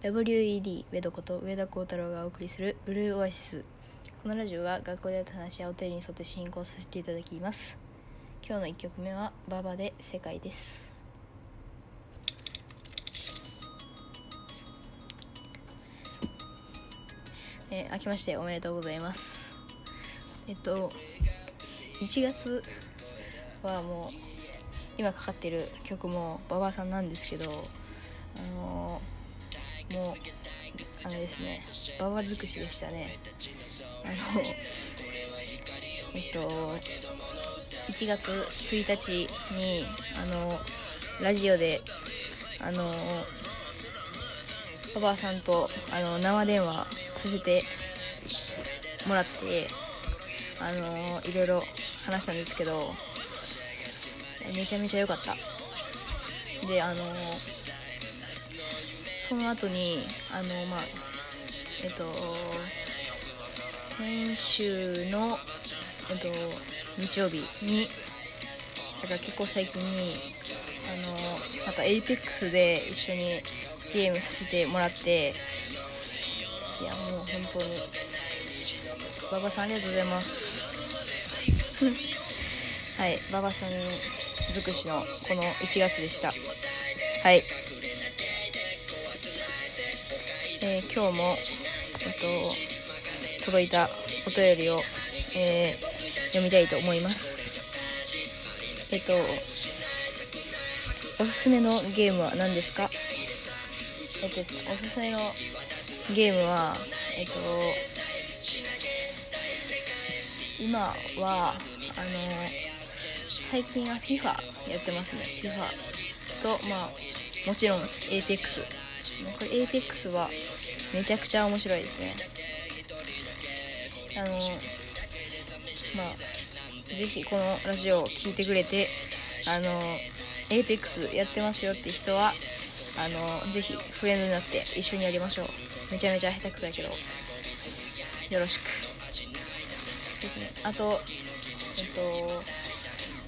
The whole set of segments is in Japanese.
WED ウェドこと上田幸太郎がお送りするブルーオアシス。このラジオは学校であった話やお便りに沿って進行させていただきます。今日の1曲目は「ババで世界」です。えー、明けましておめでとうございます。えっと1月はもう今かかってる曲も馬場さんなんですけどあのー、もあれですね馬場尽くしでしたね。あのえっと1月1日にあのラジオであの馬場さんとあの生電話させてもらってあのいろいろ話したんですけどめちゃめちゃ良かった。であのその後にあのまあえっと先週のえっと日曜日にだから結構最近にあのまた APEX で一緒にゲームさせてもらっていやもう本当に馬場さんありがとうございます。はい馬場さん尽くしのこの1月でした。はい、えー、今日も、えっと、届いたお便りを、えー、読みたいと思います。えっとおすすめのゲームは何ですか？えっとおすすめのゲームはえっと今はあの最近は FIFA やってますね。FIFA とまあもちろん APEX これ APEX はめちゃくちゃ面白いですね。あのまあぜひこのラジオを聴いてくれてあの APEX やってますよって人はあのぜひフレンドになって一緒にやりましょう。めちゃめちゃ下手くそやけど。よろしく。ですね。あとえっと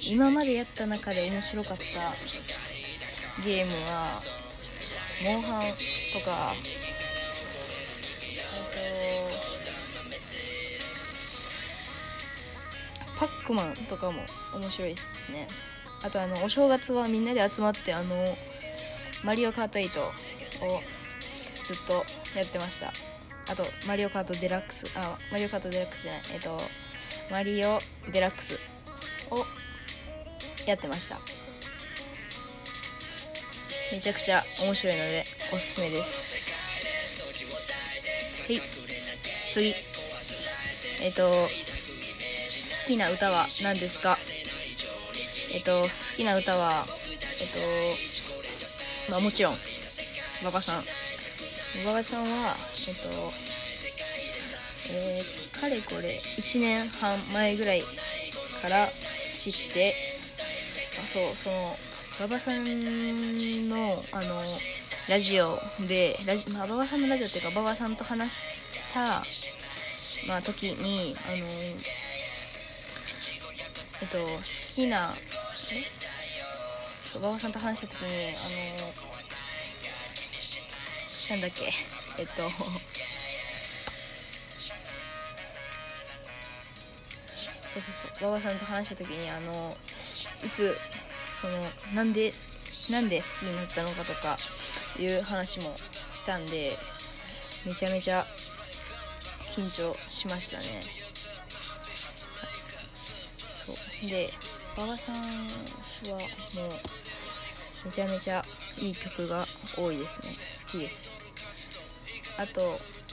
今までやった中で面白かったゲームはモンハンとかパックマンとかも面白いですね。あとあのお正月はみんなで集まってあのマリオカート8をずっとやってました。あとマリオカートデラックスあマリオカートデラックスじゃないえっとマリオデラックスをやってました。めちゃくちゃ面白いのでおすすめです。はい。次。えっ、ときな歌は何ですか？えっ、と好きな歌はえっ、とまあもちろん馬場さん。馬場さんはえっとえー、かれこれ1年半前ぐらいから知ってあそうその馬場さんのあのラジオでラジ、まあ、馬場さんのラジオっていうか馬場さんと話した、まあ、時にあのえっと好きなえ？そう馬場さんと話した時にあのなんだっけ？えっとそうそうそう馬場さんと話した時にあのいつそのなんでなんで好きになったのかとかいう話もしたんでめちゃめちゃ緊張しましたね。で馬場さんはもうめちゃめちゃいい曲が多いですね。好きです。あと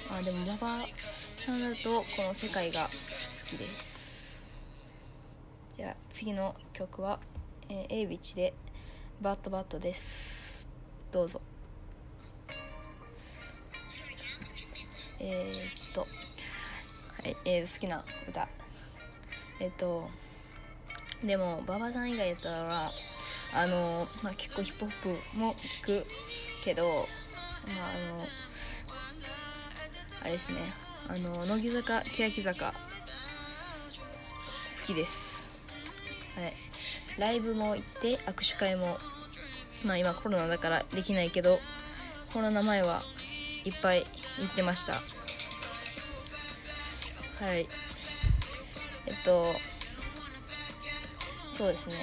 あでも馬場さんだとこの世界が好きです。では次の曲は、えー、エイビチでバッドバッドです。どうぞ。えー、っとはい、えー、好きな歌。え、っとでも馬場さん以外やったらあのまあ結構ヒップホップも聴くけどまああのあれですね。あの乃木坂欅坂好きです。はい、ライブも行って握手会もまあ今コロナだからできないけどコロナ前はいっぱい言ってました。はい。えっとそうですね。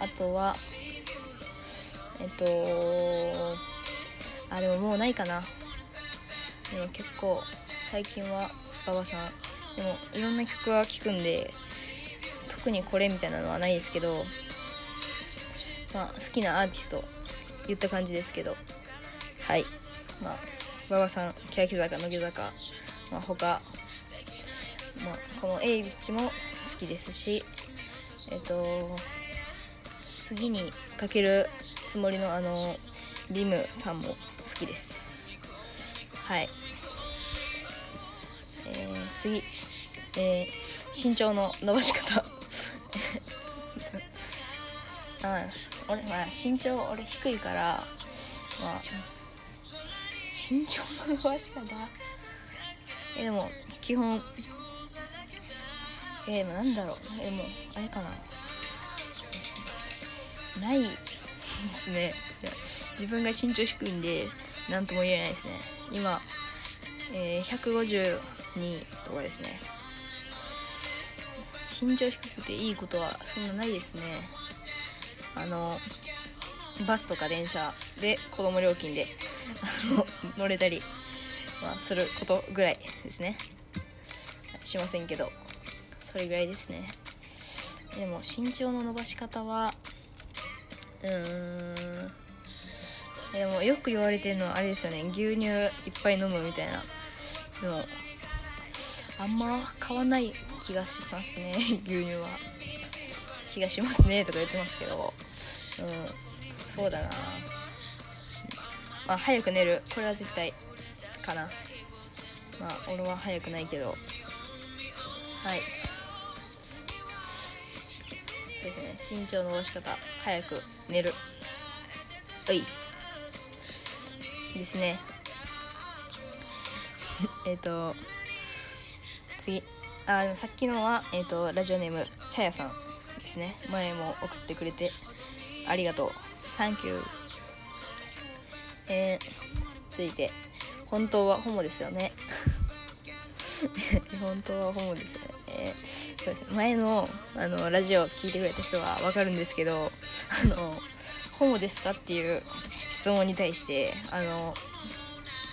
あとはえっとあでももうないかな。でも結構最近は馬場さんでもいろんな曲は聴くんで特にこれみたいなのはないですけどまあ好きなアーティスト言った感じですけどはい。まあ馬場さん欅坂乃木坂、まあ、他まあ、この A ウィッチも好きですしえっと次にかけるつもりのあのリムさんも好きです。はい。えー、次、えー、身長の伸ばし方。あ俺、まあ、身長俺低いからまあ身長の伸ばし方？えでも基本えー、なんだろう。えー、もうあれかな。ないですね。自分が身長低いんで何とも言えないですね。今、えー、152とかですね。身長低くていいことはそんなないですね。あのバスとか電車で子供料金で乗れたり、まあ、することぐらいですね。しませんけど。それぐらいですね。でも身長の伸ばし方はうーん。でもよく言われてるのはあれですよね。牛乳いっぱい飲むみたいな。でもあんま買わない気がしますね。牛乳は。気がしますね。とか言ってますけど。うん。そうだな。まあ早く寝る。これは絶対かな。まあ俺は早くないけど。はい。ですね。身長の伸ばし方。早く寝る。はい。ですね。えっと次。あさっきのは、えーと、ラジオネームちゃやさんですね。前も送ってくれてありがとう。サンキューえー、続いて。本当はホモですよね。本当はホモですよね、えー、そうですね。前のあのラジオ聞いてくれた人は分かるんですけどあのホモですかっていう質問に対してあの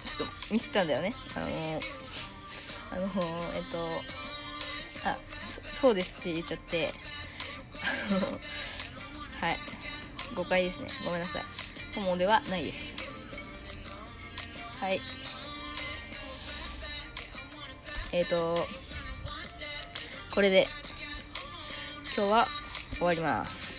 ちょっとミスったんだよね。あのあのえっとあそうですって言っちゃってあのはい。誤解ですね。ごめんなさい。ホモではないです。はい。えっ、ー、とこれで。今日は終わります。